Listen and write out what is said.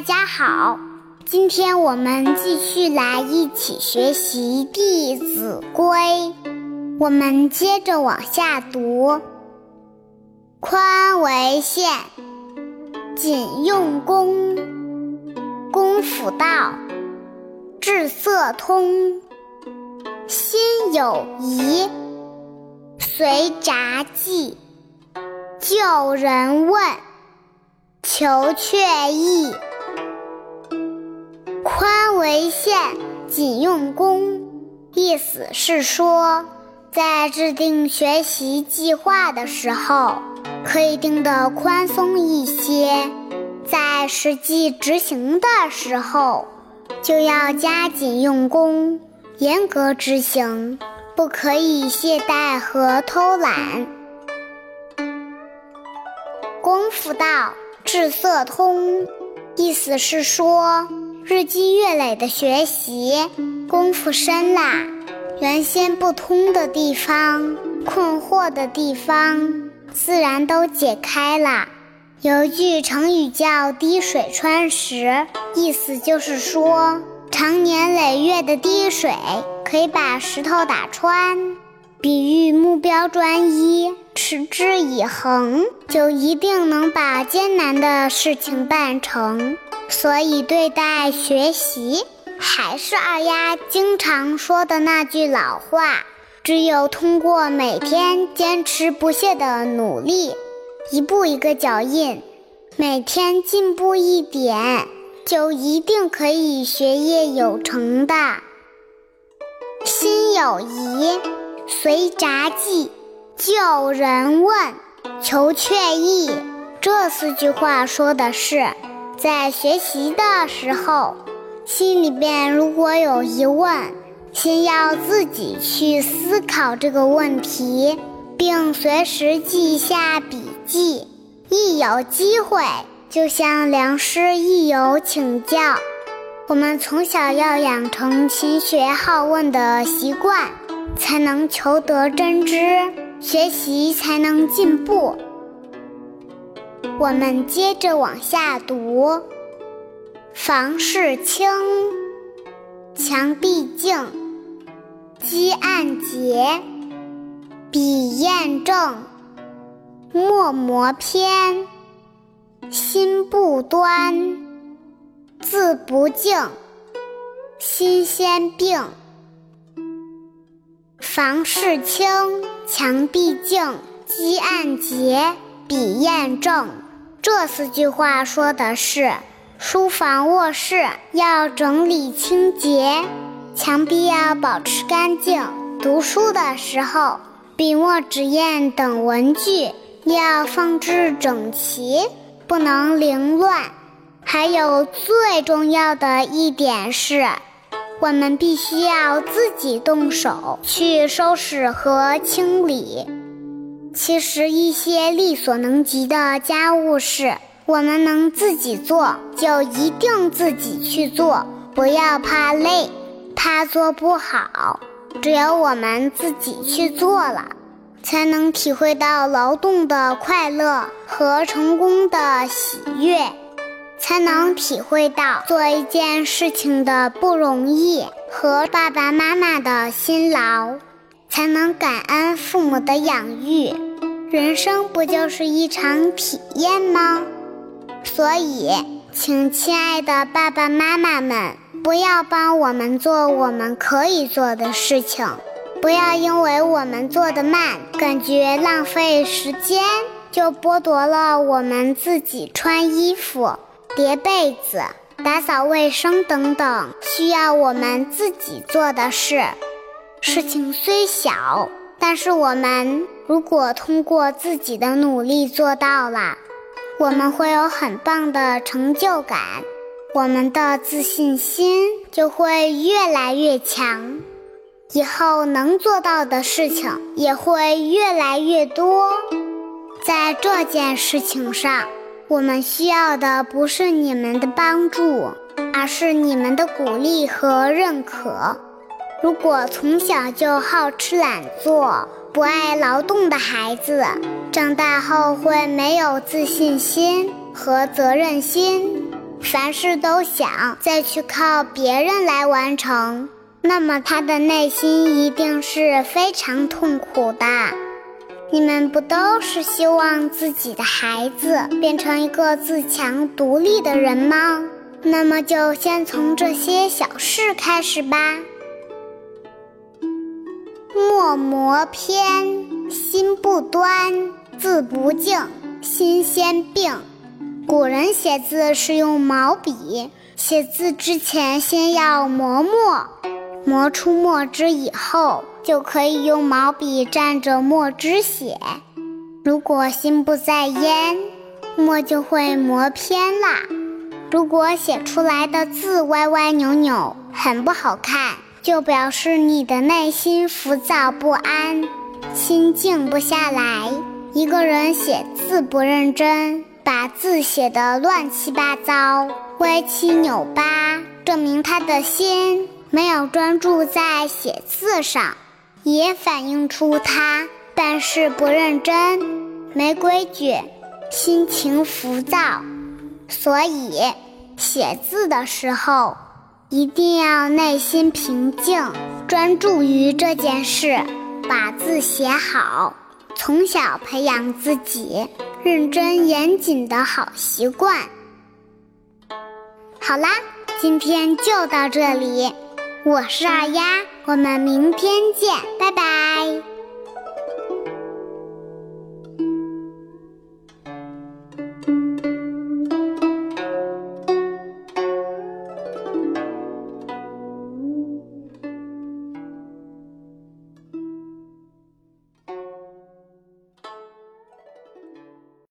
大家好，今天我们继续来一起学习《弟子规》，我们接着往下读：宽为限，谨用功，功夫道，志色通，心有疑，随札记，就人问。求确意，为限，谨用功。意思是说，在制定学习计划的时候，可以定得宽松一些；在实际执行的时候，就要加紧用功，严格执行，不可以懈怠和偷懒。功夫到。志色通，意思是说，日积月累的学习，功夫深了，原先不通的地方、困惑的地方，自然都解开了。有一句成语叫“滴水穿石”，意思就是说，长年累月的滴水可以把石头打穿。比喻目标专一、持之以恒，就一定能把艰难的事情办成。所以，对待学习，还是二丫经常说的那句老话：只有通过每天坚持不懈的努力，一步一个脚印，每天进步一点，就一定可以学业有成的。心有疑。随札记，就人问，求确意。这四句话说的是，在学习的时候，心里边如果有疑问，先要自己去思考这个问题，并随时记下笔记。一有机会，就向良师益友请教。我们从小要养成勤学好问的习惯。才能求得真知，学习才能进步。我们接着往下读：房事清，墙壁净，积案洁，笔砚正，墨磨偏，心不端，字不净，心先病。房事清，墙壁净，积案洁，笔砚正。这四句话说的是，书房卧室要整理清洁，墙壁要保持干净。读书的时候，笔墨纸砚等文具要放置整齐，不能凌乱。还有最重要的一点是。我们必须要自己动手去收拾和清理。其实一些力所能及的家务事，我们能自己做，就一定自己去做，不要怕累，怕做不好。只有我们自己去做了，才能体会到劳动的快乐和成功的喜悦。才能体会到做一件事情的不容易和爸爸妈妈的辛劳，才能感恩父母的养育。人生不就是一场体验吗？所以，请亲爱的爸爸妈妈们，不要帮我们做我们可以做的事情，不要因为我们做的慢，感觉浪费时间，就剥夺了我们自己穿衣服。叠被子、打扫卫生等等，需要我们自己做的事。事情虽小，但是我们如果通过自己的努力做到了，我们会有很棒的成就感，我们的自信心就会越来越强，以后能做到的事情也会越来越多。在这件事情上。我们需要的不是你们的帮助，而是你们的鼓励和认可。如果从小就好吃懒做、不爱劳动的孩子，长大后会没有自信心和责任心，凡事都想再去靠别人来完成，那么他的内心一定是非常痛苦的。你们不都是希望自己的孩子变成一个自强独立的人吗？那么就先从这些小事开始吧。墨磨偏，心不端，字不净，心先病。古人写字是用毛笔，写字之前先要磨墨，磨出墨汁以后，就可以用毛笔蘸着墨汁写。如果心不在焉，墨就会磨偏啦。如果写出来的字歪歪扭扭，很不好看，就表示你的内心浮躁不安，心静不下来。一个人写字不认真。把字写得乱七八糟、歪七扭八，证明他的心没有专注在写字上，也反映出他办事不认真、没规矩、心情浮躁。所以，写字的时候一定要内心平静，专注于这件事，把字写好。从小培养自己。认真严谨的好习惯。好啦，今天就到这里，我是二丫，我们明天见，拜拜。